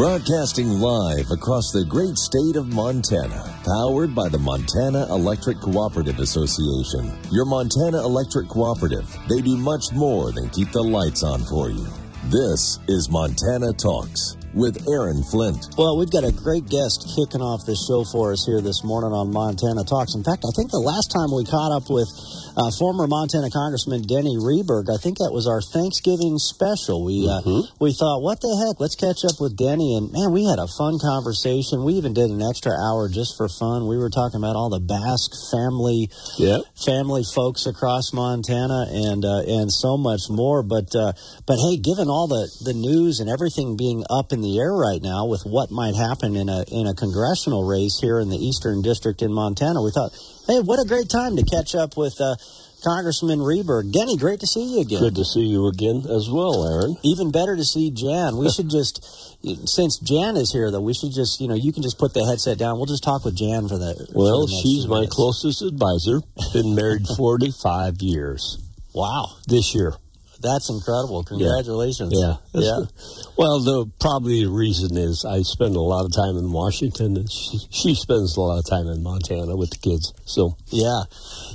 Broadcasting live across the great state of Montana. Powered by the Montana Electric Cooperative Association. Your Montana Electric Cooperative. They do much more than keep the lights on for you. This is Montana Talks with Aaron Flint. Well, we've got a great guest kicking off the show for us here this morning on Montana Talks. In fact, I think the last time we caught up with uh, former Montana Congressman Denny Rehberg, I think that was our Thanksgiving special. We uh, Mm-hmm. we thought, what the heck? Let's catch up with Denny, and man, we had a fun conversation. We even did an extra hour just for fun. We were talking about all the Basque family Yep. family folks across Montana and uh, and so much more. But uh, but hey, given all the, the news and everything being up in the air right now with what might happen in a in a congressional race here in the Eastern District in Montana, we thought, hey, what a great time to catch up with uh, Congressman Rehberg. Denny, great to see you again. Good to see you again as well, Aaron. Even better to see Jan. We should just, since Jan is here, though, we should just, you know, you can just put the headset down. We'll just talk with Jan for the. for Well, the next she's my closest advisor. Been married 45 years Wow, this year. That's incredible! Congratulations. Yeah. That's yeah. well, the probably the reason is I spend a lot of time in Washington, and she, she spends a lot of time in Montana with the kids. So Yeah,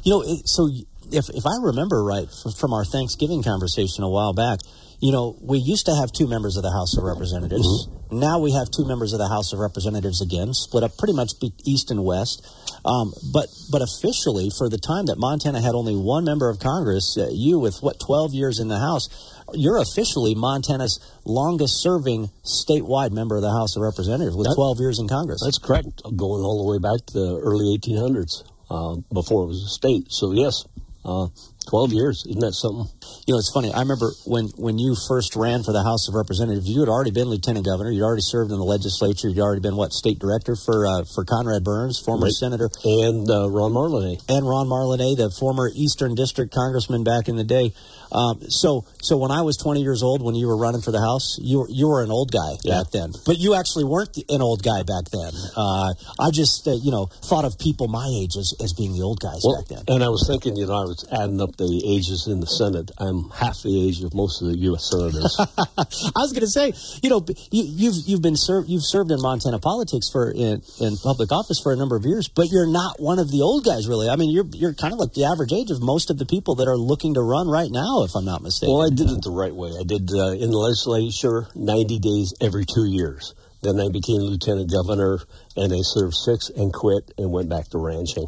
you know, so if if I remember right from our Thanksgiving conversation a while back, you know, we used to have two members of the House of Representatives. Now we have two members of the House of Representatives again, split up pretty much east and west. Um, but but officially, for the time that Montana had only one member of Congress, uh, you with what twelve years in the House, you're officially Montana's longest serving statewide member of the House of Representatives with That- twelve years in Congress. that's correct. Going all the way back to the early 1800s, uh, before it was a state. So yes, uh, 12 years. Isn't that something? You know, it's funny. I remember when, when you first ran for the House of Representatives, you had already been lieutenant governor. You'd already served in the legislature. You'd already been what state director for uh, for Conrad Burns, former Right. senator, And uh, Ron Marlenee. and Ron Marlenee, the former Eastern District congressman back in the day. Um, so so when I was 20 years old, when you were running for the House, you were, you were an old guy Yeah. back then. But you actually weren't an old guy back then. Uh, I just uh, you know thought of people my age as, as being the old guys Well, back then. and I was thinking, you know, I was adding up the ages in the Senate. I'm half the age of most of the U.S. senators. I was going to say, you know, you, you've you've been served you've served in Montana politics for in, in public office for a number of years, but you're not one of the old guys, really. I mean, you're you're kind of like the average age of most of the people that are looking to run right now, if I'm not mistaken. well, I did it the right way. I did uh, in the legislature 90 days every two years. Then I became lieutenant governor, and I served six and quit and went back to ranching.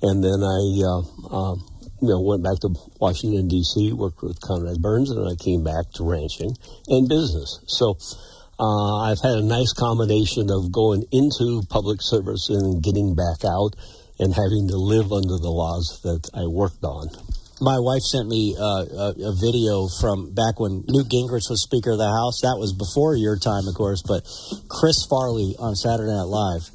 And then I, uh, um, you know, went back to Washington D.C., worked with Conrad Burns, and I came back to ranching and business. So. Uh, I've had a nice combination of going into public service and getting back out and having to live under the laws that I worked on. My wife sent me uh, a, a video from back when Newt Gingrich was Speaker of the House. That was before your time, of course, but Chris Farley on Saturday Night Live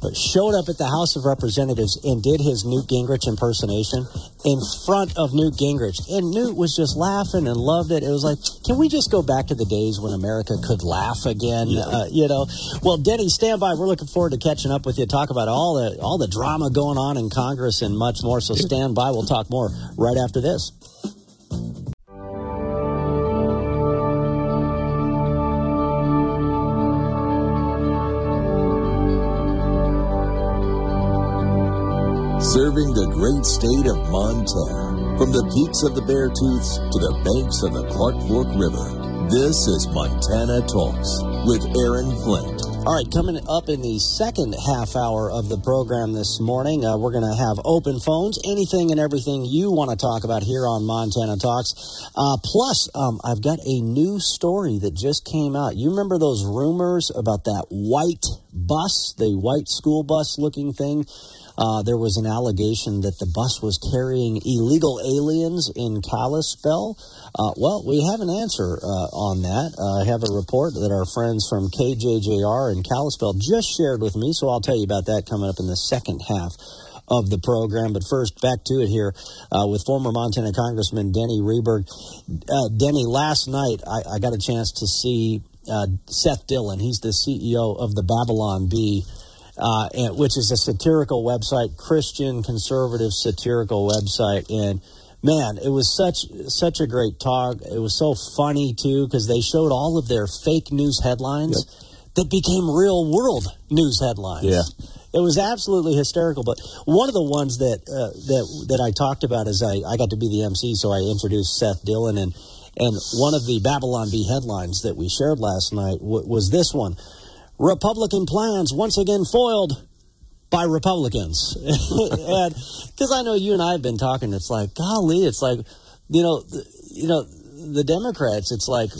but showed up at the House of Representatives and did his Newt Gingrich impersonation in front of Newt Gingrich. And Newt was just laughing and loved it. It was like, can we just go back to the days when America could laugh again? Uh, you know, well, Denny, stand by. We're looking forward to catching up with you, talk about all the all the drama going on in Congress and much more. So stand by. We'll talk more right after this. Serving the great state of Montana. From the peaks of the Bear Beartooths to the banks of the Clark Fork River. This is Montana Talks with Aaron Flint. All right, coming up in the second half hour of the program this morning, uh, we're going to have open phones, anything and everything you want to talk about here on Montana Talks. Uh, plus, um, I've got a new story that just came out. You remember those rumors about that white bus, the white school bus looking thing? Uh, there was an allegation that the bus was carrying illegal aliens in Kalispell. Uh, well, we have an answer uh, on that. Uh, I have a report that our friends from KJJR in Kalispell just shared with me, so I'll tell you about that coming up in the second half of the program. But first, back to it here uh, with former Montana Congressman Denny Rehberg. Uh, Denny, last night I, I got a chance to see uh, Seth Dillon. He's the CEO of the Babylon Bee uh, and, which is a satirical website, Christian conservative satirical website, and man, it was such such a great talk. It was so funny too because they showed all of their fake news headlines that became real world news headlines. Yeah. It was absolutely hysterical. But one of the ones that uh, that that I talked about is I, I got to be the MC, so I introduced Seth Dillon, and and one of the Babylon Bee headlines that we shared last night w- was this one: Republican plans once again foiled by Republicans. because I know you and I have been talking, it's like, golly, it's like, you know, you know, the Democrats, it's like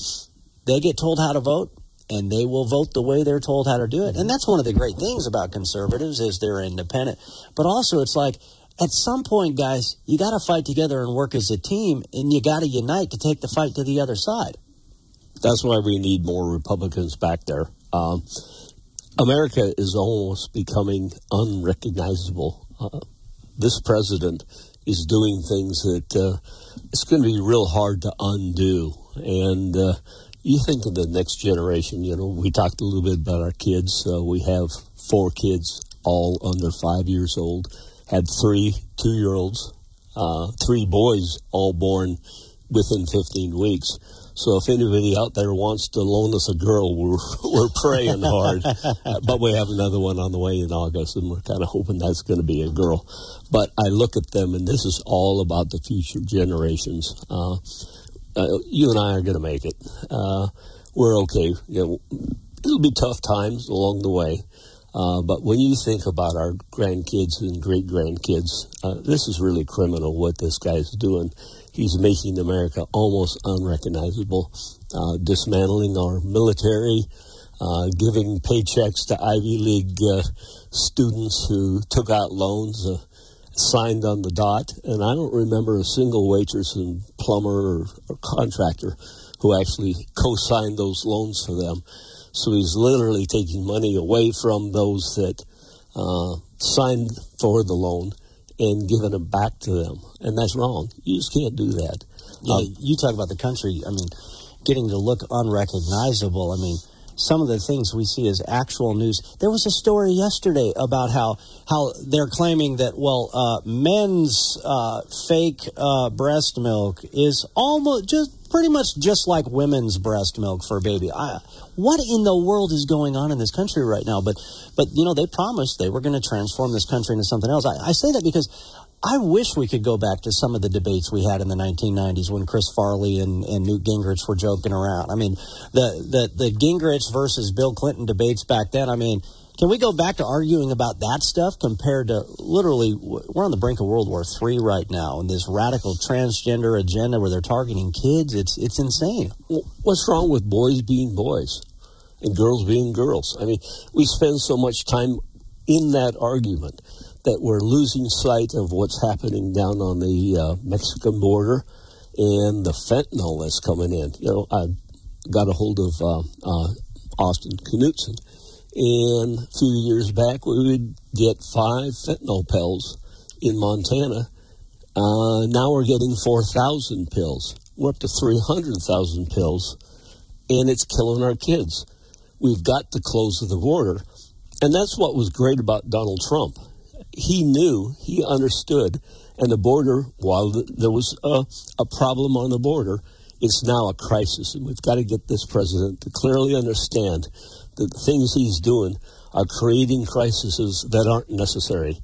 they get told how to vote and they will vote the way they're told how to do it. And that's one of the great things about conservatives is they're independent. But also it's like at some point, guys, you got to fight together and work as a team and you got to unite to take the fight to the other side. That's why we need more Republicans back there. Um, America is almost becoming unrecognizable. Uh, this president is doing things that uh, it's going to be real hard to undo. And uh, you think of the next generation. You know, we talked a little bit about our kids. Uh, we have four kids, all under five years old. Had three two-year-olds, uh, three boys, all born within 15 weeks. So if anybody out there wants to loan us a girl, we're we're praying hard. Uh, but we have another one on the way in August, and we're kind of hoping that's going to be a girl. But I look at them, and this is all about the future generations. Uh, uh, you and I are going to make it. Uh, we're okay. You know, it'll be tough times along the way. Uh, but when you think about our grandkids and great grandkids, uh, this is really criminal what this guy's doing he's making America almost unrecognizable, uh, dismantling our military, uh, giving paychecks to Ivy League uh, students who took out loans, uh, signed on the dot. And I don't remember a single waitress and plumber or, or contractor who actually co signed those loans for them. So he's literally taking money away from those that uh, signed for the loan and giving them back to them. And that's wrong. You just can't do that. Yeah, um, you talk about the country, I mean, getting to look unrecognizable. I mean, some of the things we see as actual news. There was a story yesterday about how how they're claiming that well, uh, men's uh, fake uh, breast milk is almost just pretty much just like women's breast milk for a baby. I, what in the world is going on in this country right now? But but you know they promised they were going to transform this country into something else. I, I say that because I wish we could go back to some of the debates we had in the 1990s when Chris Farley and, and Newt Gingrich were joking around. I mean, the, the, the Gingrich versus Bill Clinton debates back then, I mean, can we go back to arguing about that stuff compared to literally, we're on the brink of World War III right now, and this radical transgender agenda where they're targeting kids, it's, it's insane. What's wrong with boys being boys and girls being girls? I mean, we spend so much time in that argument that we're losing sight of what's happening down on the uh, Mexican border and the fentanyl that's coming in. You know, I got a hold of uh, uh, Austin Knudsen, and a few years back we would get five fentanyl pills in Montana. Uh, now we're getting 4,000 pills. We're up to 300,000 pills, and it's killing our kids. We've got to close the border. And that's what was great about Donald Trump he knew, he understood, and the border, while there was a, a problem on the border, it's now a crisis, and we've got to get this president to clearly understand that the things he's doing are creating crises that aren't necessary.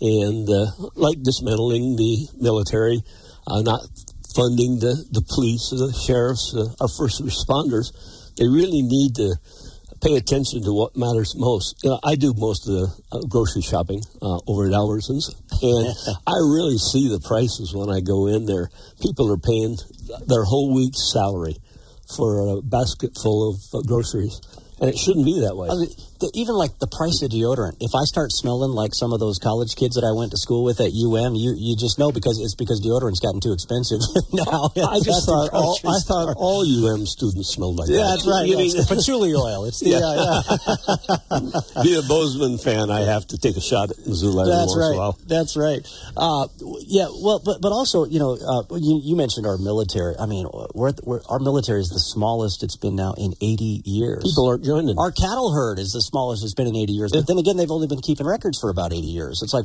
And uh, like dismantling the military, uh, not funding the, the police, the sheriffs, uh, our first responders, they really need to pay attention to what matters most. You know, I do most of the uh, grocery shopping uh, over at Albertsons, and I really see the prices when I go in there. People are paying their whole week's salary for a basket full of uh, groceries and it shouldn't be that way. I mean, the, even like the price of deodorant. If I start smelling like some of those college kids that I went to school with at UM, you you just know because it's because deodorant's gotten too expensive now. I just thought all, I thought all UM students smelled like yeah, that. that's right. You mean patchouli oil? It's the, yeah. Uh, yeah. Be a Bozeman fan, I have to take a shot at Missoula once right. a. That's right. Uh, yeah. Well, but but also you know uh, you, you, mentioned our military. I mean, we're, we're, our military is the smallest it's been now in 80 years. People aren't joining. Our cattle herd is the smallest it's been in 80 years. But then again, they've only been keeping records for about 80 years. It's like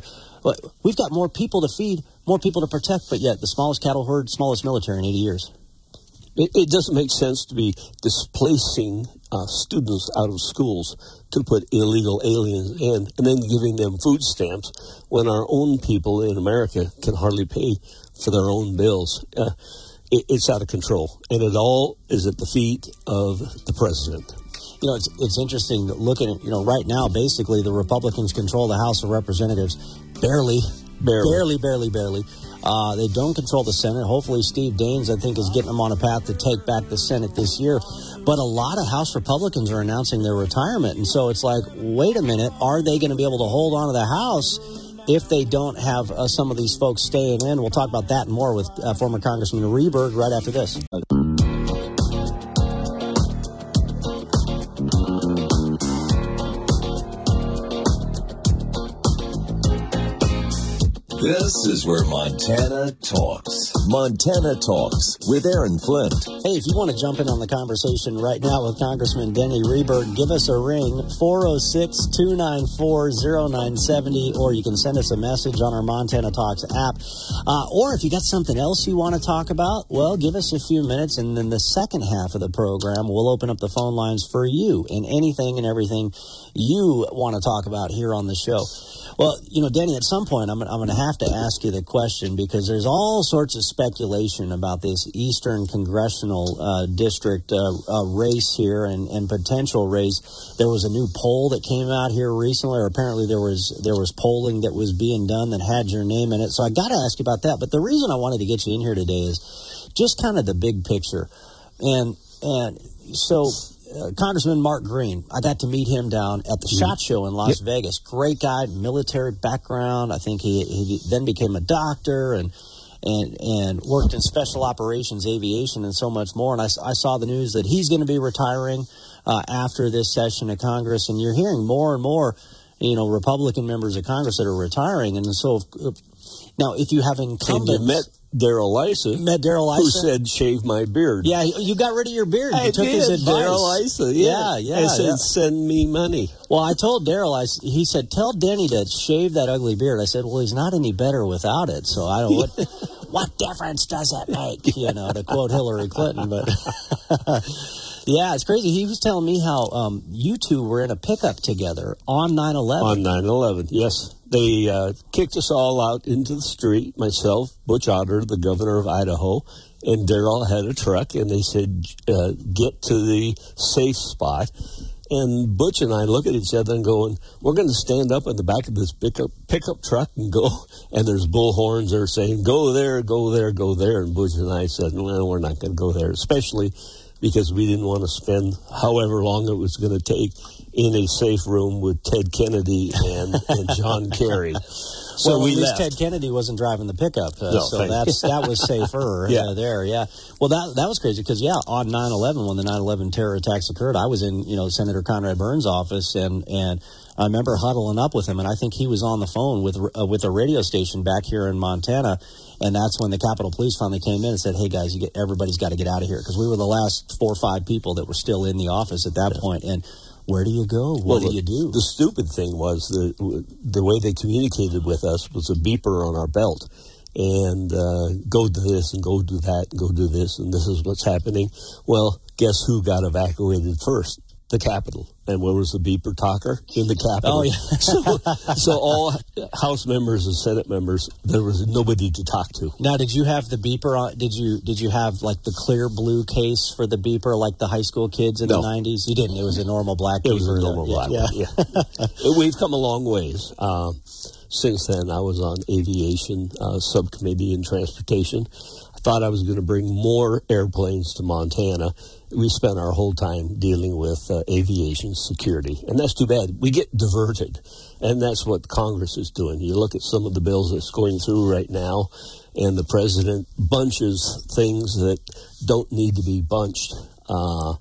we've got more people to feed, more people to protect, but yet the smallest cattle herd, smallest military in 80 years. It, it doesn't make sense to be displacing uh, students out of schools to put illegal aliens in and then giving them food stamps when our own people in America can hardly pay for their own bills. Uh, it, it's out of control, and it all is at the feet of the president. You know, it's it's interesting looking at you know right now. Basically, the Republicans control the House of Representatives, barely, barely, barely, barely. barely. Uh, they don't control the Senate. Hopefully, Steve Daines, I think, is getting them on a path to take back the Senate this year. But a lot of House Republicans are announcing their retirement. And so it's like, wait a minute, are they going to be able to hold on to the House if they don't have uh, some of these folks staying in? We'll talk about that and more with uh, former Congressman Rehberg right after this. This is where Montana talks. Montana Talks with Aaron Flint. Hey, if you want to jump in on the conversation right now with Congressman Denny Rehberg, give us a ring, 406 294 0970, or you can send us a message on our Montana Talks app. Uh, or if you got something else you want to talk about, well, give us a few minutes, and then the second half of the program, we'll open up the phone lines for you and anything and everything you want to talk about here on the show. Well, you know, Denny, at some point I'm, I'm going to have to ask you the question because there's all sorts of speculation about this Eastern Congressional uh, District uh, uh, race here and, and potential race. There was a new poll that came out here recently, or apparently there was there was polling that was being done that had your name in it. So I got to ask you about that. But the reason I wanted to get you in here today is just kind of the big picture, and and so uh, Congressman Mark Green. I got to meet him down at the mm-hmm. SHOT Show in Las yep. Vegas. Great guy, military background. I think he, he then became a doctor and and and worked in special operations, aviation, and so much more. And I, I saw the news that he's going to be retiring uh, after this session of Congress. And you're hearing more and more, you know, Republican members of Congress that are retiring. And so, if, now if you have incumbents, Darrell Issa, met Darrell Issa, who said, "Shave my beard." Yeah, you got rid of your beard. I you took did. his advice. Darrell Issa, yeah, yeah. I said, yeah. "Send me money." Well, I told Darrell. I he said, "Tell Denny to shave that ugly beard." I said, "Well, he's not any better without it." So I don't what what difference does it make? You know, to quote Hillary Clinton, but. Yeah, it's crazy. He was telling me how um, you two were in a pickup together on 9 11. On 9 11, yes. They uh, kicked us all out into the street. Myself, Butch Otter, the governor of Idaho, and Darrell had a truck, and they said, uh, get to the safe spot. And Butch and I look at each other and going, we're going to stand up in the back of this pickup, pickup truck and go. And there's bullhorns that are saying, go there, go there, go there. And Butch and I said, well, we're not going to go there, especially because we didn't want to spend however long it was going to take in a safe room with Ted Kennedy and, and John Kerry. So well, we at least left. Ted Kennedy wasn't driving the pickup, uh, no, so that's that was safer uh, yeah. Uh, there. Yeah. Well, that that was crazy because yeah, on 9/11 when the 9/11 terror attacks occurred, I was in you know Senator Conrad Burns' office and and I remember huddling up with him, and I think he was on the phone with uh, with a radio station back here in Montana, and that's when the Capitol Police finally came in and said, "Hey guys, get, everybody's got to get out of here," because we were the last four or five people that were still in the office at that yeah. point, and where do you go? What well, do you do? The stupid thing was the the way they communicated with us was a beeper on our belt, and uh, go do this and go do that and go do this and this is what's happening. Well, guess who got evacuated first? The Capitol. And where was the beeper talker? In the Capitol. Oh, yeah. so, so all House members and Senate members, there was nobody to talk to. Now, did you have the beeper on? Did you did you have like the clear blue case for the beeper, like the high school kids in no. the '90s? You didn't. It was a normal black. It beeper. was a normal black. Yeah. yeah. We've come a long ways. Um, since then, I was on aviation uh, subcommittee and transportation. I thought I was going to bring more airplanes to Montana we spent our whole time dealing with uh, aviation security, and that's too bad. We get diverted, and that's what Congress is doing. You look at some of the bills that's going through right now, and the president bunches things that don't need to be bunched, uh,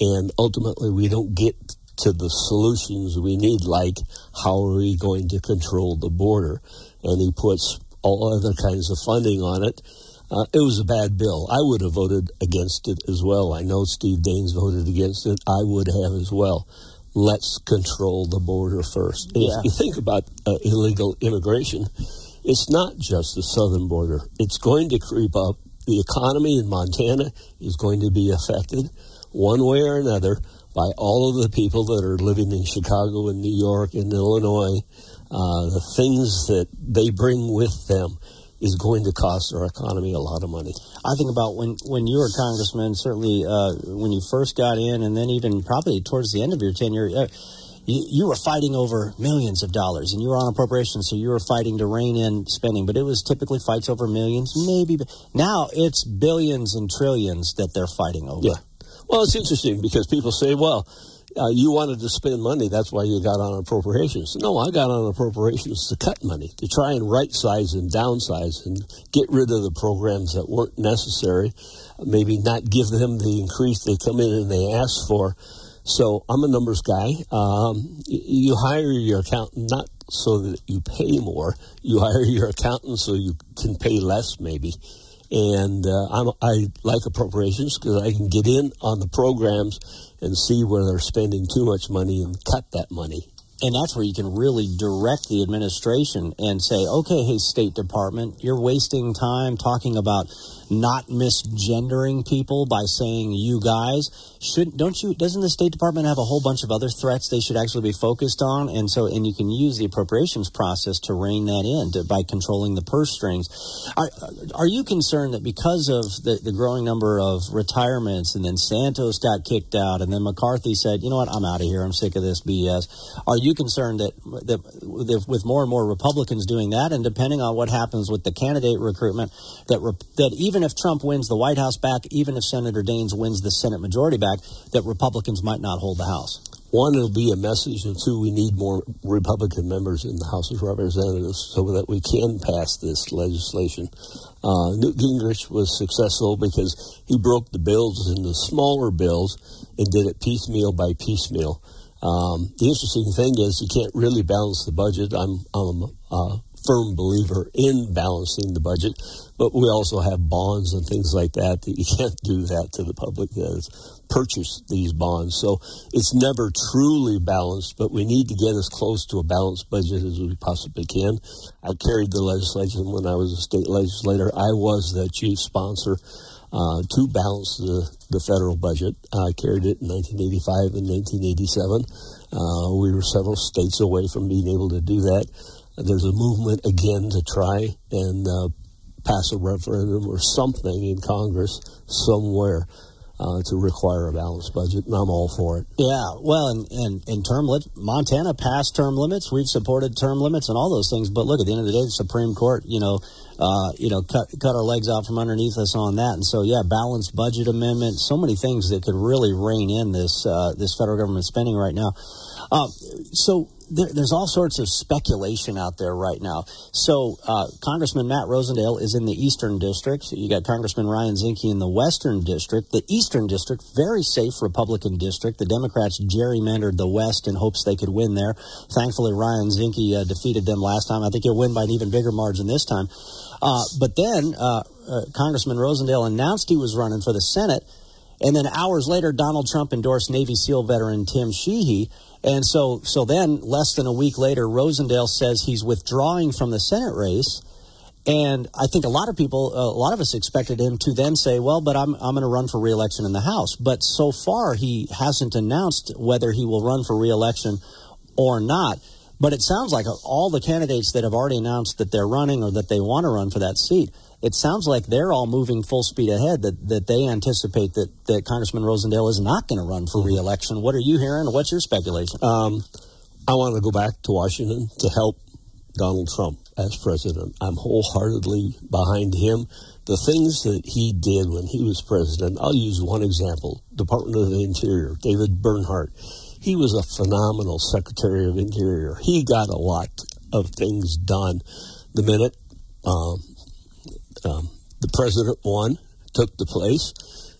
and ultimately we don't get to the solutions we need, like how are we going to control the border? And he puts all other kinds of funding on it uh, it was a bad bill. I would have voted against it as well. I know Steve Daines voted against it. I would have as well. Let's control the border first. Yeah. If you think about uh, illegal immigration, it's not just the southern border. It's going to creep up the economy in Montana is going to be affected one way or another by all of the people that are living in Chicago and New York and Illinois. Uh, the things that they bring with them is going to cost our economy a lot of money. I think about when, when you were congressman, certainly uh, when you first got in, and then even probably towards the end of your tenure. Uh, you, you, were fighting over millions of dollars, and you were on appropriations, so you were fighting to rein in spending. But it was typically fights over millions, maybe. Now it's billions and trillions that they're fighting over. Yeah. Well, it's interesting because people say, well, uh, you wanted to spend money, that's why you got on appropriations. No, I got on appropriations to cut money, to try and right size and downsize and get rid of the programs that weren't necessary, maybe not give them the increase they come in and they ask for. So I'm a numbers guy. Um, you hire your accountant not so that you pay more, you hire your accountant so you can pay less, maybe and uh, i like appropriations because I can get in on the programs and see where they're spending too much money and cut that money. And that's where you can really direct the administration and say, okay, hey, State Department, you're wasting time talking about not misgendering people by saying you guys shouldn't. don't you doesn't the state department have a whole bunch of other threats they should actually be focused on and so and you can use the appropriations process to rein that in to, by controlling the purse strings are, are you concerned that because of the, the growing number of retirements and then santos got kicked out and then mccarthy said you know what i'm out of here i'm sick of this bs are you concerned that, that with more and more republicans doing that and depending on what happens with the candidate recruitment that that even even if Trump wins the White House back, even if Senator Daines wins the Senate majority back, that Republicans might not hold the House. One, it'll be a message, and two, we need more Republican members in the House of Representatives so that we can pass this legislation. Uh, Newt Gingrich was successful because he broke the bills into smaller bills and did it piecemeal by piecemeal. Um, the interesting thing is you can't really balance the budget. I'm, I'm uh, firm believer in balancing the budget, but we also have bonds and things like that that you can't do that to the public that has purchased these bonds. So it's never truly balanced, but we need to get as close to a balanced budget as we possibly can. I carried the legislation when I was a state legislator. I was the chief sponsor uh, to balance the, the federal budget. I carried it in 1985 and 1987. Uh, we were several states away from being able to do that there's a movement again to try and uh, pass a referendum or something in Congress somewhere uh, to require a balanced budget, and I'm all for it. Yeah, well, and and, and term limits, Montana passed term limits. We've supported term limits and all those things. But look, at the end of the day, the Supreme Court, you know, uh, you know, cut cut our legs out from underneath us on that. And so, yeah, balanced budget amendment, so many things that could really rein in this uh, this federal government spending right now. Uh, so there, there's all sorts of speculation out there right now. So, uh, Congressman Matt Rosendale is in the Eastern District. You got Congressman Ryan Zinke in the Western District. The Eastern District, very safe Republican district. The Democrats gerrymandered the West in hopes they could win there. Thankfully, Ryan Zinke uh, defeated them last time. I think he'll win by an even bigger margin this time. Uh, but then uh, uh, Congressman Rosendale announced he was running for the Senate. And then hours later, Donald Trump endorsed Navy SEAL veteran Tim Sheehy. And so, so then, less than a week later, Rosendale says he's withdrawing from the Senate race. And I think a lot of people, uh, a lot of us expected him to then say, well, but I'm, I'm going to run for reelection in the House. But so far, he hasn't announced whether he will run for reelection or not. But it sounds like all the candidates that have already announced that they're running or that they want to run for that seat it sounds like they're all moving full speed ahead, that, that they anticipate that, that Congressman Rosendale is not going to run for reelection. What are you hearing? What's your speculation? Um, I want to go back to Washington to help Donald Trump as president. I'm wholeheartedly behind him. The things that he did when he was president, I'll use one example Department of the Interior, David Bernhardt. He was a phenomenal Secretary of Interior. He got a lot of things done. The minute um, um, the president won, took the place.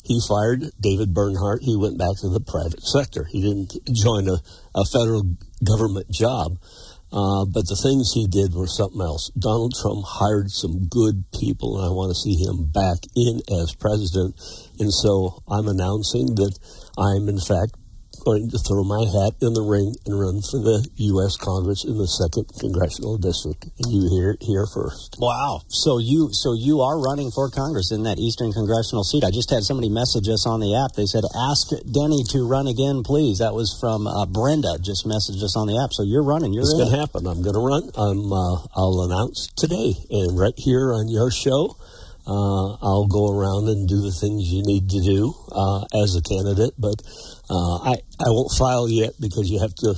He fired David Bernhardt. He went back to the private sector. He didn't join a, a federal government job. Uh, but the things he did were something else. Donald Trump hired some good people, and I want to see him back in as president. And so I'm announcing that I'm, in fact, going to throw my hat in the ring and run for the U.S. Congress in the second congressional district. And you hear it here first. Wow! So you so you are running for Congress in that Eastern congressional seat. I just had somebody message us on the app. They said, "Ask Denny to run again, please." That was from uh, Brenda. Just messaged us on the app. So you're running. You're it's going to happen. I'm going to run. I'm. Uh, I'll announce today, and right here on your show. Uh, I'll go around and do the things you need to do uh, as a candidate, but uh, I I won't file yet because you have to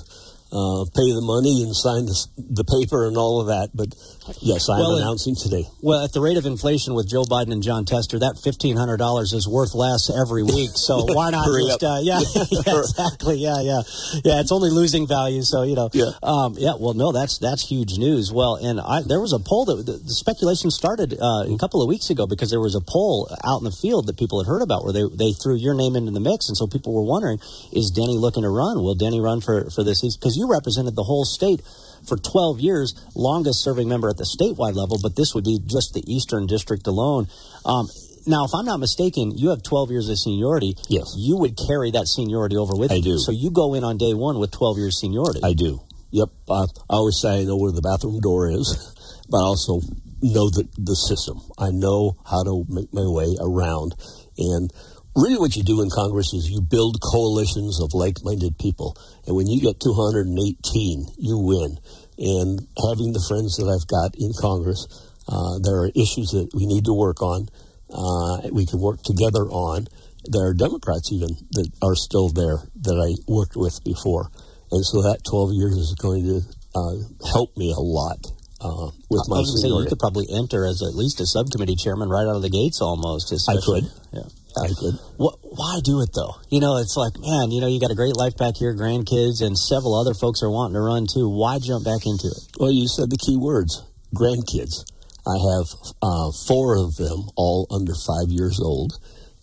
uh, pay the money and sign the, the paper and all of that. But yes, I'm well, announcing today. Well, at the rate of inflation with Joe Biden and Jon Tester, that fifteen hundred dollars is worth less every week. So why not just uh, yeah, yeah, exactly yeah yeah yeah it's only losing value. So you know yeah um, yeah well no that's that's huge news. Well, and I, there was a poll that the, the speculation started uh, a couple of weeks ago because there was a poll out in the field that people had heard about where they they threw your name into the mix, and so people were wondering is Denny looking to run? Will Denny run for for this? Because you represented the whole state for 12 years, longest serving member at the statewide level, but this would be just the Eastern District alone. Um, now, if I'm not mistaken, you have 12 years of seniority. Yes. You would carry that seniority over with I you. do. So you go in on day one with 12 years seniority. I do. Yep. I always say I know where the bathroom door is, but I also know the, the system. I know how to make my way around. And really what you do in Congress is you build coalitions of like-minded people. And when you get 218, you win. And having the friends that I've got in Congress, uh, there are issues that we need to work on. Uh, we can work together on. There are Democrats even that are still there that I worked with before. And so that 12 years is going to uh, help me a lot uh, with my I was seniority. you could probably enter as at least a subcommittee chairman right out of the gates almost. I could. Yeah. I could. What, why do it though? You know, it's like, man, you know, you got a great life back here, grandkids, and several other folks are wanting to run too. Why jump back into it? Well, you said the key words grandkids. I have uh, four of them, all under five years old.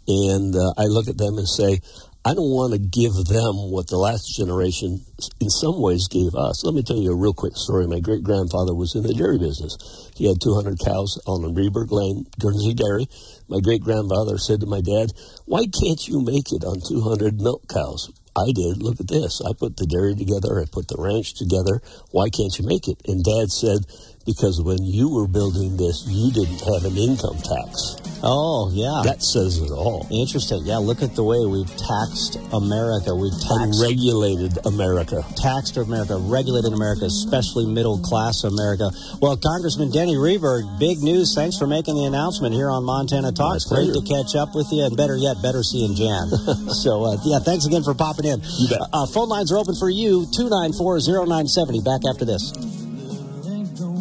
And uh, I look at them and say, I don't want to give them what the last generation, in some ways, gave us. Let me tell you a real quick story. My great grandfather was in the dairy business. He had 200 cows on the Rehberg Lane, Guernsey Dairy. My great grandfather said to my dad, Why can't you make it on 200 milk cows? I did. Look at this. I put the dairy together. I put the ranch together. Why can't you make it? And dad said, because when you were building this, you didn't have an income tax. Oh, yeah. That says it all. Interesting. Yeah, look at the way we've taxed America. We've taxed. Regulated America. Taxed America, regulated America, especially middle class America. Well, Congressman Denny Rehberg, big news. Thanks for making the announcement here on Montana Talks. Great to catch up with you, and better yet, better seeing Jan. so, uh, yeah, thanks again for popping in. You bet. Uh, phone lines are open for you 294 0970. Back after this.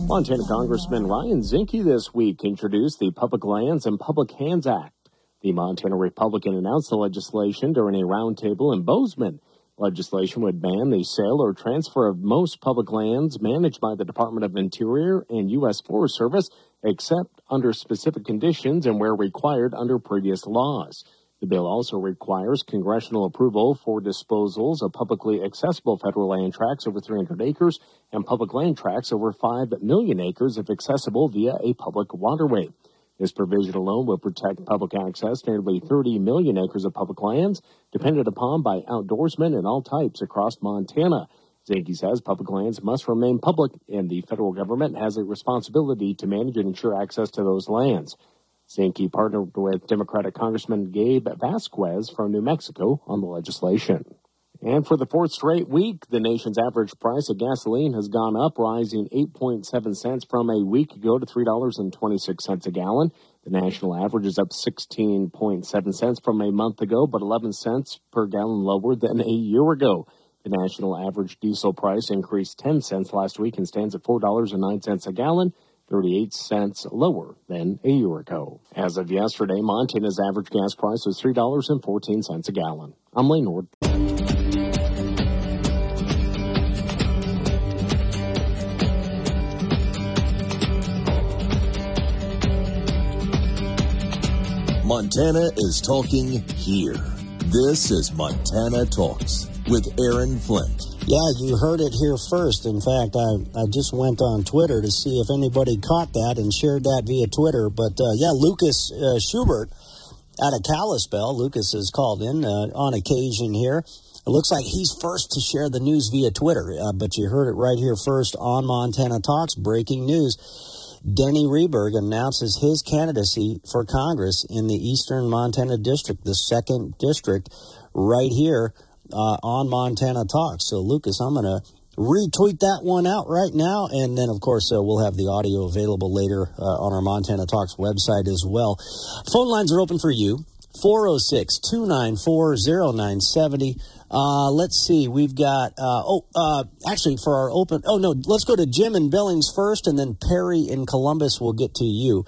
Montana Congressman Ryan Zinke this week introduced the Public Lands and Public Hands Act. The Montana Republican announced the legislation during a roundtable in Bozeman. Legislation would ban the sale or transfer of most public lands managed by the Department of Interior and U.S. Forest Service, except under specific conditions and where required under previous laws. The bill also requires congressional approval for disposals of publicly accessible federal land tracts over 300 acres and public land tracts over 5 million acres if accessible via a public waterway. This provision alone will protect public access to nearly 30 million acres of public lands depended upon by outdoorsmen and all types across Montana. Zinke says public lands must remain public and the federal government has a responsibility to manage and ensure access to those lands. Zinke partnered with Democratic Congressman Gabe Vasquez from New Mexico on the legislation. And for the fourth straight week, the nation's average price of gasoline has gone up, rising 8.7 cents from a week ago to $3.26 a gallon. The national average is up 16.7 cents from a month ago, but 11 cents per gallon lower than a year ago. The national average diesel price increased 10 cents last week and stands at $4.09 a gallon. 38 cents lower than a year ago. As of yesterday, Montana's average gas price was $3.14 a gallon. I'm Lane Nord. Montana is talking here. This is Montana Talks with Aaron Flint. Yeah, you heard it here first. In fact, I, I just went on Twitter to see if anybody caught that and shared that via Twitter. But uh, yeah, Lucas uh, Schubert out of Kalispell, Lucas is called in uh, on occasion here. It looks like he's first to share the news via Twitter, uh, but you heard it right here first on Montana Talks. Breaking news. Denny Rehberg announces his candidacy for Congress in the Eastern Montana District, the second district, right here uh, on Montana Talks. So, Lucas, I'm going to retweet that one out right now. And then, of course, uh, we'll have the audio available later uh, on our Montana Talks website as well. Phone lines are open for you 406 294 0970. Uh, let's see. We've got, uh, oh, uh, actually, for our open, oh, no, let's go to Jim in Billings first, and then Perry in Columbus will get to you.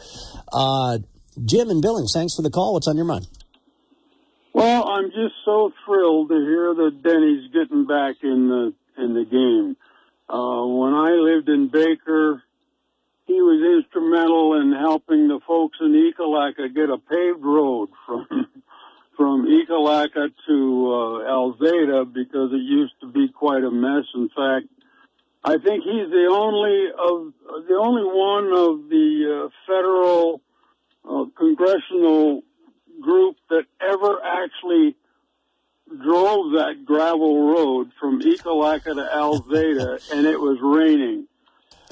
Uh, Jim in Billings, thanks for the call. What's on your mind? Well, I'm just so thrilled to hear that Denny's getting back in the in the game. Uh, when I lived in Baker, he was instrumental in helping the folks in Ekalaka get a paved road from from Ekalaka to uh, Alzada because it used to be quite a mess. In fact, I think he's the only of the only one of the uh, federal uh, congressional group that ever actually drove that gravel road from Ekalaka to Alzada, and it was raining.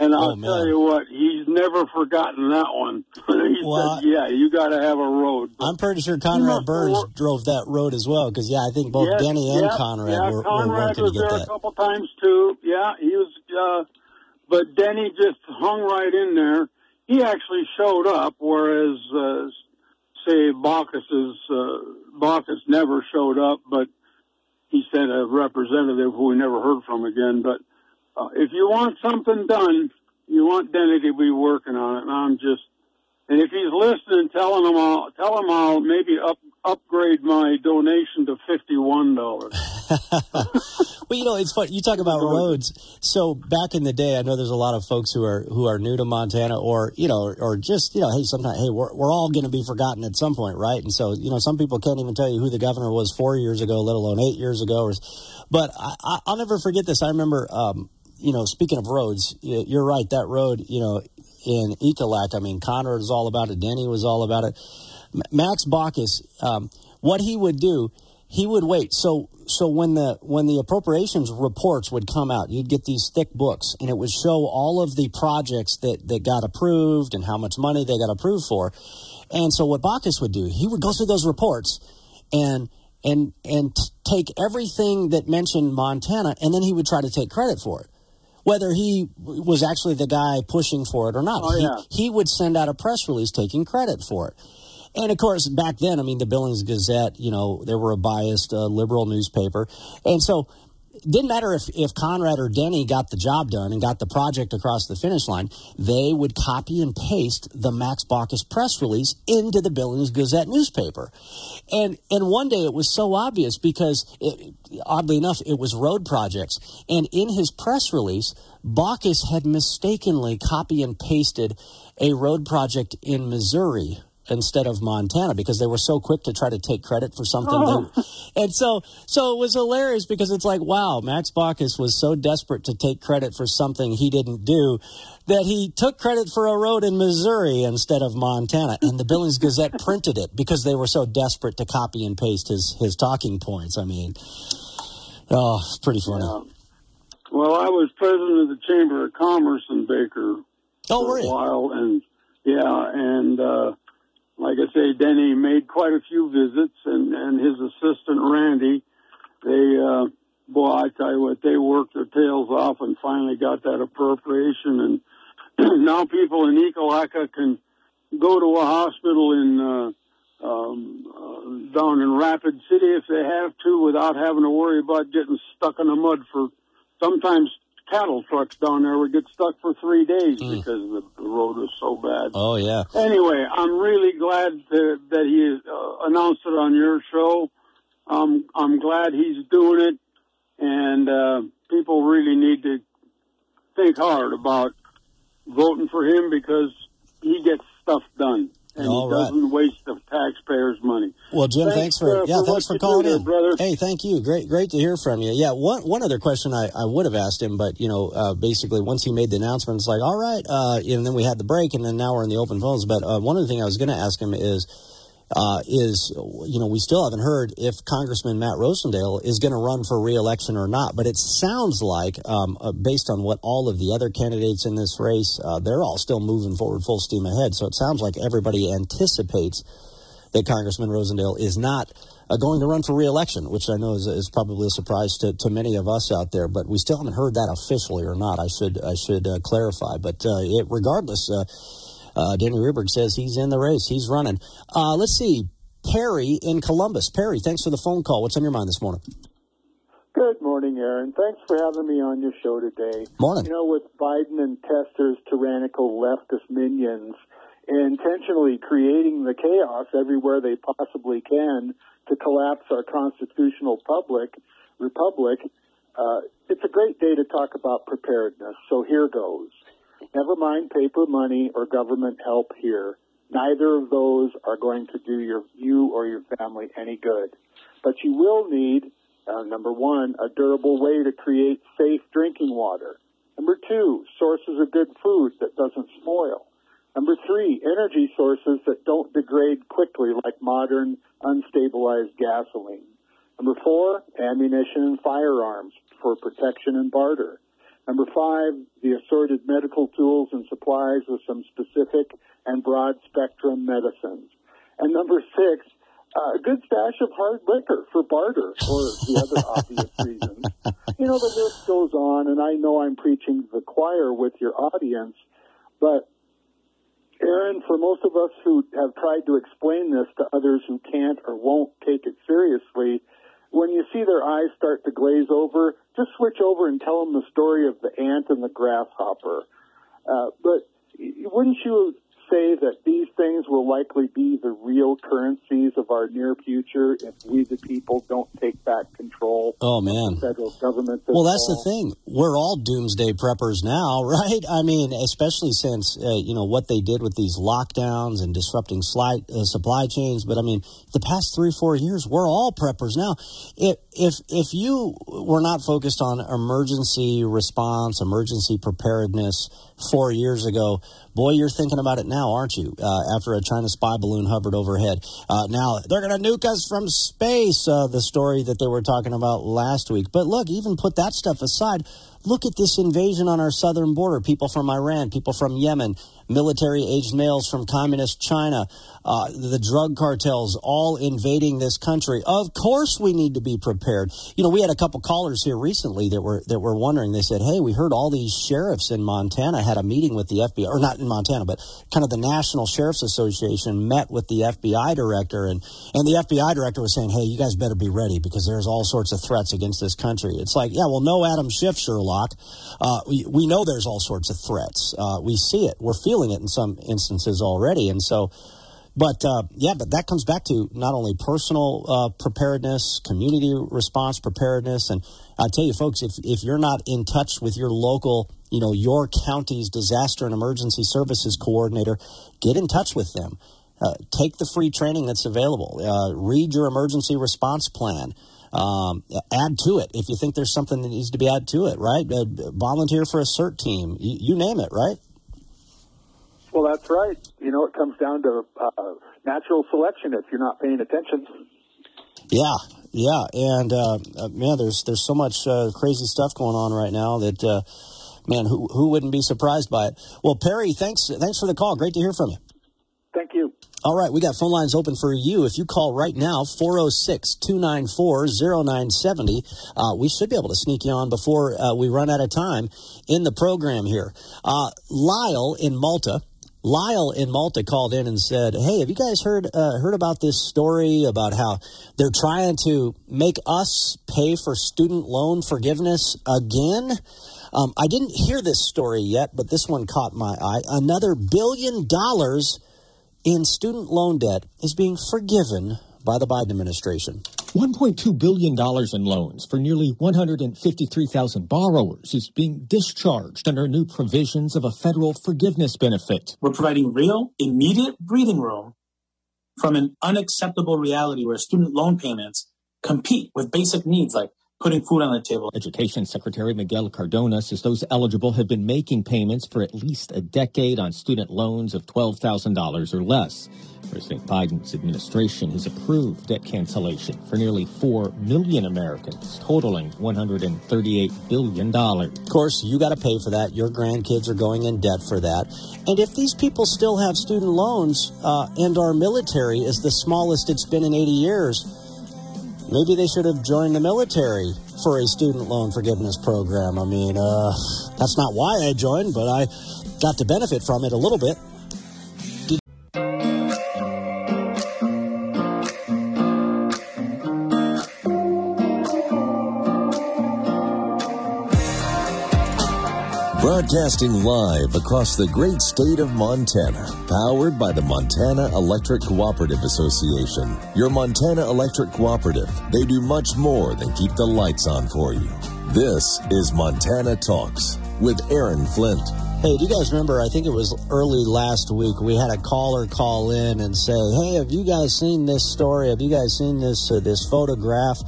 And I'll oh, tell you what, he's never forgotten that one. he well, said, "Yeah, you got to have a road." But I'm pretty sure Conrad Burns drove that road as well, because yeah, I think both yes, Denny and Conrad yeah, were, Conrad were working was to get there that. a couple times too. Yeah, he was. Uh, but Denny just hung right in there. He actually showed up, whereas uh, say Baucus's uh, Baucus never showed up, but he sent a representative who we never heard from again. But uh, if you want something done, you want Denny to be working on it. And I'm just, and if he's listening, telling him I'll tell him I'll maybe up upgrade my donation to fifty one dollars. well, you know, it's fun. You talk about roads. So back in the day, I know there's a lot of folks who are who are new to Montana, or you know, or just you know, hey, sometimes, hey, we're we're all going to be forgotten at some point, right? And so, you know, some people can't even tell you who the governor was four years ago, let alone eight years ago. Or, but I, will never forget this. I remember, um, you know, speaking of roads, you're right. That road, you know, in Ekalak, I mean, Conrad was all about it. Denny was all about it. Max Baucus, um, what he would do, he would wait. So so when the when the appropriations reports would come out, you'd get these thick books, and it would show all of the projects that that got approved and how much money they got approved for. And so what Baucus would do, he would go through those reports and and and take everything that mentioned Montana, and then he would try to take credit for it whether he was actually the guy pushing for it or not. Oh, yeah. he, he would send out a press release taking credit for it. And of course, back then, I mean, the Billings Gazette, you know, they were a biased uh, liberal newspaper. And so it didn't matter if, if Conrad or Denny got the job done and got the project across the finish line, they would copy and paste the Max Baucus press release into the Billings Gazette newspaper. And, and one day it was so obvious because, it, oddly enough, it was road projects. And in his press release, Baucus had mistakenly copy and pasted a road project in Missouri instead of Montana because they were so quick to try to take credit for something. Oh. And so, so it was hilarious because it's like, wow, Max Baucus was so desperate to take credit for something he didn't do that he took credit for a road in Missouri instead of Montana. And the Billings Gazette printed it because they were so desperate to copy and paste his, his talking points. I mean, oh, it's pretty funny. Yeah. Well, I was president of the Chamber of Commerce in Baker oh, for a while, and yeah, and uh, like I say, Denny made quite a few visits, and and his assistant Randy, they, uh, boy, I tell you what, they worked their tails off and finally got that appropriation, and now people in Ekalaka can go to a hospital in uh, um, uh, down in Rapid City if they have to, without having to worry about getting stuck in the mud for sometimes cattle trucks down there would get stuck for three days mm. because the, the road was so bad. Oh yeah. Anyway, I'm really glad to, that he uh, announced it on your show. Um, I'm glad he's doing it, and uh, people really need to think hard about voting for him because he gets stuff done and All he right. doesn't waste the taxpayers' money. Well, Jim, thanks, thanks for uh, yeah, for thanks for calling in, brother. Hey, thank you. Great, great to hear from you. Yeah, one one other question I, I would have asked him, but you know, uh, basically once he made the announcement, it's like, all right, uh, and then we had the break, and then now we're in the open phones. But uh, one of the things I was going to ask him is uh, is, you know, we still haven't heard if Congressman Matt Rosendale is going to run for reelection or not. But it sounds like, um, uh, based on what all of the other candidates in this race, uh, they're all still moving forward full steam ahead. So it sounds like everybody anticipates that Congressman Rosendale is not uh, going to run for reelection, which I know is, is probably a surprise to, to, many of us out there. But we still haven't heard that officially or not. I should I should uh, clarify. But uh, it, regardless, uh, Denny Rehberg says he's in the race. He's running. Uh, let's see. Perry in Columbus. Perry, thanks for the phone call. What's on your mind this morning? Good morning, Aaron. Thanks for having me on your show today. Morning. You know, with Biden and Tester's tyrannical leftist minions intentionally creating the chaos everywhere they possibly can to collapse our constitutional public republic, uh, it's a great day to talk about preparedness. So here goes. Never mind paper money or government help here. Neither of those are going to do your, you or your family any good. But you will need, uh, number one, a durable way to create safe drinking water. Number two, sources of good food that doesn't spoil. Number three, energy sources that don't degrade quickly like modern unstabilized gasoline. Number four, ammunition and firearms for protection and barter. Number five, the assorted medical tools and supplies with some specific and broad spectrum medicines. And number six, uh, a good stash of hard liquor for barter or the other obvious reasons. You know, the list goes on, and I know I'm preaching to the choir with your audience, but Aaron, for most of us who have tried to explain this to others who can't or won't take it seriously, when you see their eyes start to glaze over, just switch over and tell them the story of the ant and the grasshopper. Uh, but wouldn't you say that these things will likely be the real currencies of our near future if we, the people, don't take back control. Oh man, federal government. Well, that's fall. the thing. We're all doomsday preppers now, right? I mean, especially since uh, you know what they did with these lockdowns and disrupting slight, uh, supply chains. But I mean, the past three, four years, we're all preppers now. If if if you were not focused on emergency response, emergency preparedness four years ago, boy, you're thinking about it now, aren't you? Uh, after a China spy balloon hovered overhead. Uh, now they're going to nuke us from space. Uh, the story that they were talking about last week. But look, even put that stuff aside. Look at this invasion on our southern border. People from Iran, people from Yemen, military aged males from communist China, uh, the drug cartels all invading this country. Of course, we need to be prepared. You know, we had a couple callers here recently that were that were wondering. They said, "Hey, we heard all these sheriffs in Montana had a meeting with the FBI, or not in Montana, but kind of the National Sheriff's Association met with the FBI director, and and the FBI director was saying, "Hey, you guys better be ready because there's all sorts of threats against this country." It's like, yeah, well, no Adam Schiff, Sherlock. Uh, we we know there's all sorts of threats. Uh, we see it. We're feeling it in some instances already, and so. But uh, yeah, but that comes back to not only personal uh, preparedness, community response preparedness, and I tell you, folks, if if you're not in touch with your local, you know, your county's disaster and emergency services coordinator, get in touch with them. Uh, take the free training that's available. Uh, read your emergency response plan. Um, add to it if you think there's something that needs to be added to it. Right? Uh, volunteer for a CERT team. you name it. Right? Well, that's right. You know, it comes down to uh, natural selection if you're not paying attention. Yeah, yeah, and uh, uh, man, there's there's so much uh, crazy stuff going on right now that uh, man, who who wouldn't be surprised by it? Well, Perry, thanks thanks for the call. Great to hear from you. Thank you. All right, we got phone lines open for you. If you call right now, 406 294 0970, uh, we should be able to sneak you on before uh, we run out of time in the program here. Uh, Lyle in Malta Lyle in Malta called in and said, "Hey, have you guys heard uh, heard about this story about how they're trying to make us pay for student loan forgiveness again?" Um, I didn't hear this story yet, but this one caught my eye. Another billion dollars in student loan debt is being forgiven by the Biden administration. $1.2 billion in loans for nearly 153,000 borrowers is being discharged under new provisions of a federal forgiveness benefit. We're providing real, immediate breathing room from an unacceptable reality where student loan payments compete with basic needs like putting food on the table. Education Secretary Miguel Cardona says those eligible have been making payments for at least a decade on student loans of $12,000 or less. President Biden's administration has approved debt cancellation for nearly 4 million Americans, totaling $138 billion. Of course, you got to pay for that. Your grandkids are going in debt for that. And if these people still have student loans uh, and our military is the smallest it's been in 80 years, maybe they should have joined the military for a student loan forgiveness program. I mean, uh, that's not why I joined, but I got to benefit from it a little bit. Broadcasting live across the great state of Montana, powered by the Montana Electric Cooperative Association. Your Montana Electric Cooperative, they do much more than keep the lights on for you. This is Montana Talks with Aaron Flint. Hey, do you guys remember? I think it was early last week. We had a caller call in and say, "Hey, have you guys seen this story? Have you guys seen this uh, this photograph?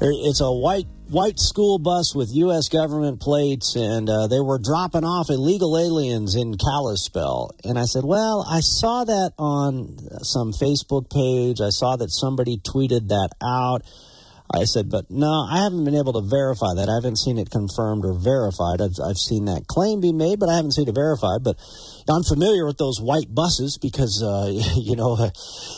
It's a white white school bus with U.S. government plates, and uh, they were dropping off illegal aliens in Kalispell. And I said, Well, I saw that on some Facebook page. I saw that somebody tweeted that out. I said, but no, I haven't been able to verify that. I haven't seen it confirmed or verified. I've, I've seen that claim be made, but I haven't seen it verified. But I'm familiar with those white buses because, uh, you know,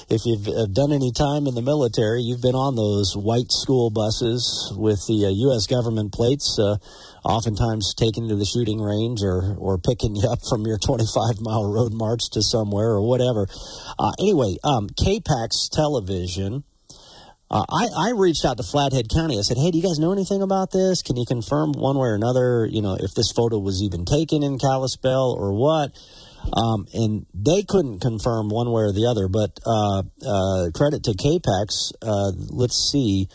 if you've uh, done any time in the military, you've been on those white school buses with the uh, U.S. government plates, uh, oftentimes taken to the shooting range or, or picking you up from your 25 mile road march to somewhere or whatever. Uh, anyway, um, KPAX television uh, I, I reached out to Flathead County. I said, "Hey, do you guys know anything about this? Can you confirm one way or another? You know, if this photo was even taken in Kalispell or what?" Um, and they couldn't confirm one way or the other. But uh, uh, credit to KPAX. Uh, let's see.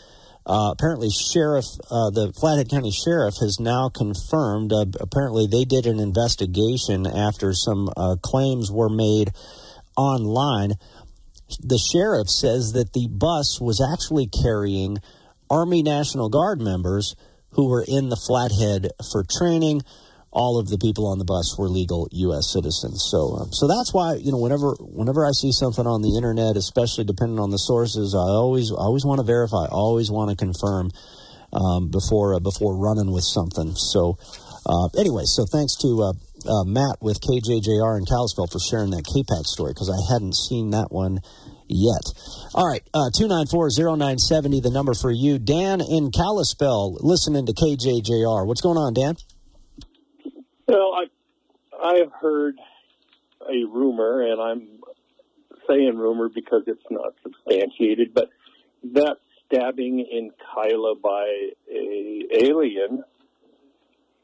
Uh, apparently, sheriff, uh, the Flathead County Sheriff, has now confirmed. apparently, they did an investigation after some claims were made online the sheriff says that the bus was actually carrying Army National Guard members who were in the Flathead for training. All of the people on the bus were legal U.S. citizens. So, um, so that's why you know whenever whenever I see something on the internet, especially depending on the sources, I always always want to verify, always want to confirm um, before uh, before running with something. So, uh, anyway, so thanks to uh, uh, Matt with KJJR and Kalispell for sharing that KPAX story because I hadn't seen that one yet. All right, uh, 294-0970, the number for you. Dan in Kalispell, listening to KJJR. What's going on, Dan? Well, I, I have heard a rumor, and I'm saying rumor because it's not substantiated, but that stabbing in Kila by a alien,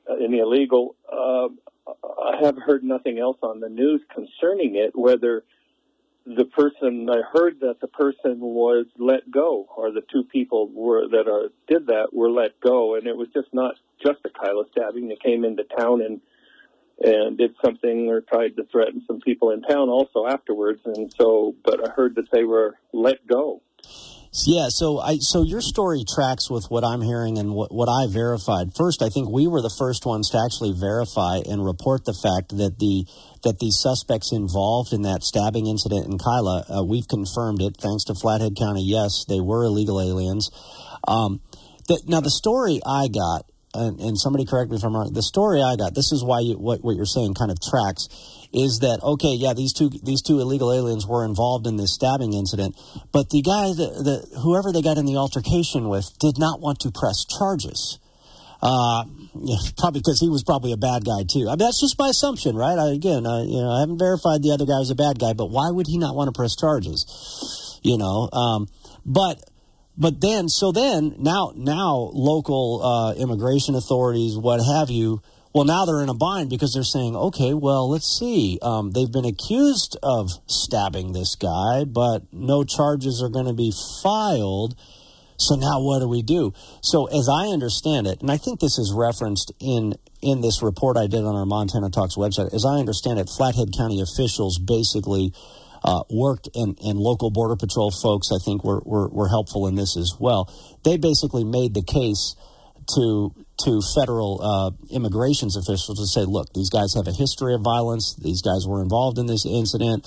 an illegal, uh, I have heard nothing else on the news concerning it, whether the person, I heard that the person was let go, or the two people were that are, did that were let go, and it was just not just a Kila stabbing. They came into town and and did something or tried to threaten some people in town also afterwards, and so, but I heard that they were let go. Yeah, so I so your story tracks with what I'm hearing and what, what I verified. First, I think we were the first ones to actually verify and report the fact that the that the suspects involved in that stabbing incident in Kila, uh, we've confirmed it thanks to Flathead County. Yes, they were illegal aliens. Um, now the story I got, and, and, somebody correct me if I'm wrong. The story I got, this is why you, what what you're saying kind of tracks is that okay? Yeah, these two these two illegal aliens were involved in this stabbing incident, but the guy that the whoever they got in the altercation with did not want to press charges. Uh, yeah, probably because he was probably a bad guy too. I mean, that's just my assumption, right? I, again, I, you know, I haven't verified the other guy was a bad guy, but why would he not want to press charges? You know, um, but but then so then now now local uh, immigration authorities, what have you, well, now they're in a bind because they're saying, okay, well, let's see. Um, they've been accused of stabbing this guy, but no charges are going to be filed. So now what do we do? So as I understand it, and I think this is referenced in in this report I did on our Montana Talks website, as I understand it, Flathead County officials basically uh, worked, and, and local Border Patrol folks, I think, were, were, were helpful in this as well. They basically made the case to to federal uh, immigrations officials to say, look, these guys have a history of violence. These guys were involved in this incident.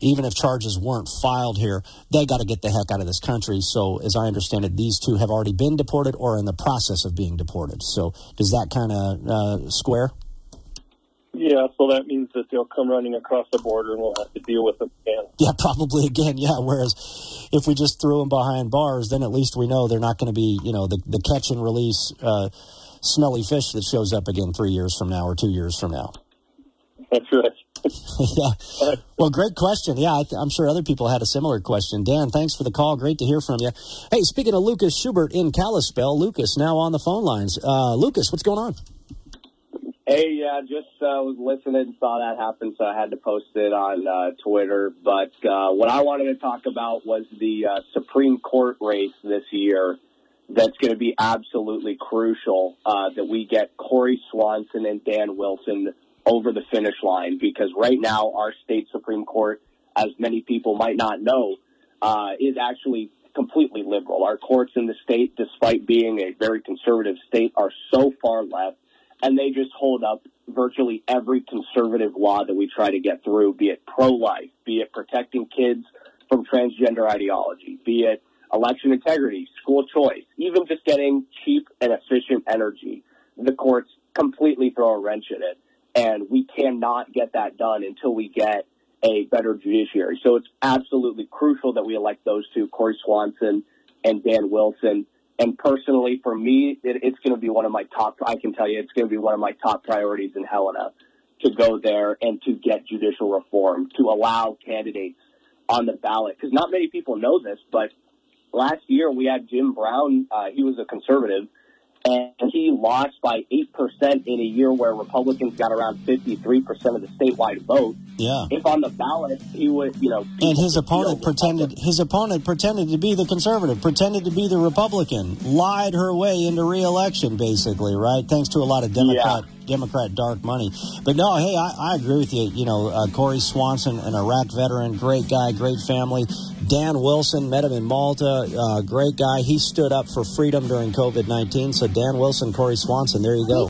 Even if charges weren't filed here, they got to get the heck out of this country. So, as I understand it, these two have already been deported or in the process of being deported. So, does that kind of uh, square? Yeah, so that means that they'll come running across the border and we'll have to deal with them again. Yeah, probably again. Yeah. Whereas if we just threw them behind bars, then at least we know they're not going to be, you know, the, the catch and release uh, smelly fish that shows up again three years from now or two years from now. That's right. yeah. Well, great question. Yeah, I am sure other people had a similar question. Dan, thanks for the call. Great to hear from you. Hey, speaking of Lucas Schubert in Kalispell, Lucas now on the phone lines. Uh, Lucas, what's going on? Hey, yeah, just uh, was listening and saw that happen, so I had to post it on uh, Twitter. But uh, what I wanted to talk about was the uh, Supreme Court race this year. That's going to be absolutely crucial uh, that we get Cory Swanson and Dan Wilson over the finish line because right now our state Supreme Court, as many people might not know, uh, is actually completely liberal. Our courts in the state, despite being a very conservative state, are so far left and they just hold up virtually every conservative law that we try to get through, be it pro-life, be it protecting kids from transgender ideology, be it election integrity, school choice, even just getting cheap and efficient energy. The courts completely throw a wrench in it, and we cannot get that done until we get a better judiciary. So it's absolutely crucial that we elect those two, Cory Swanson and Dan Wilson. And personally, for me, it, it's going to be one of my top, I can tell you, it's going to be one of my top priorities in Helena to go there and to get judicial reform, to allow candidates on the ballot. Because not many people know this, but last year we had Jim Brown, uh, he was a conservative, and he lost by 8% in a year where Republicans got around 53% of the statewide vote. Yeah. If on the ballot he would, you know, and his opponent pretended his opponent pretended to be the conservative, pretended to be the Republican, lied her way into reelection, basically, right? Thanks to a lot of Democrat yeah. Democrat dark money. But no, hey, I, I agree with you. You know, uh, Cory Swanson, an Iraq veteran, great guy, great family. Dan Wilson, met him in Malta, uh, great guy. He stood up for freedom during COVID 19. So Dan Wilson, Cory Swanson, there you go.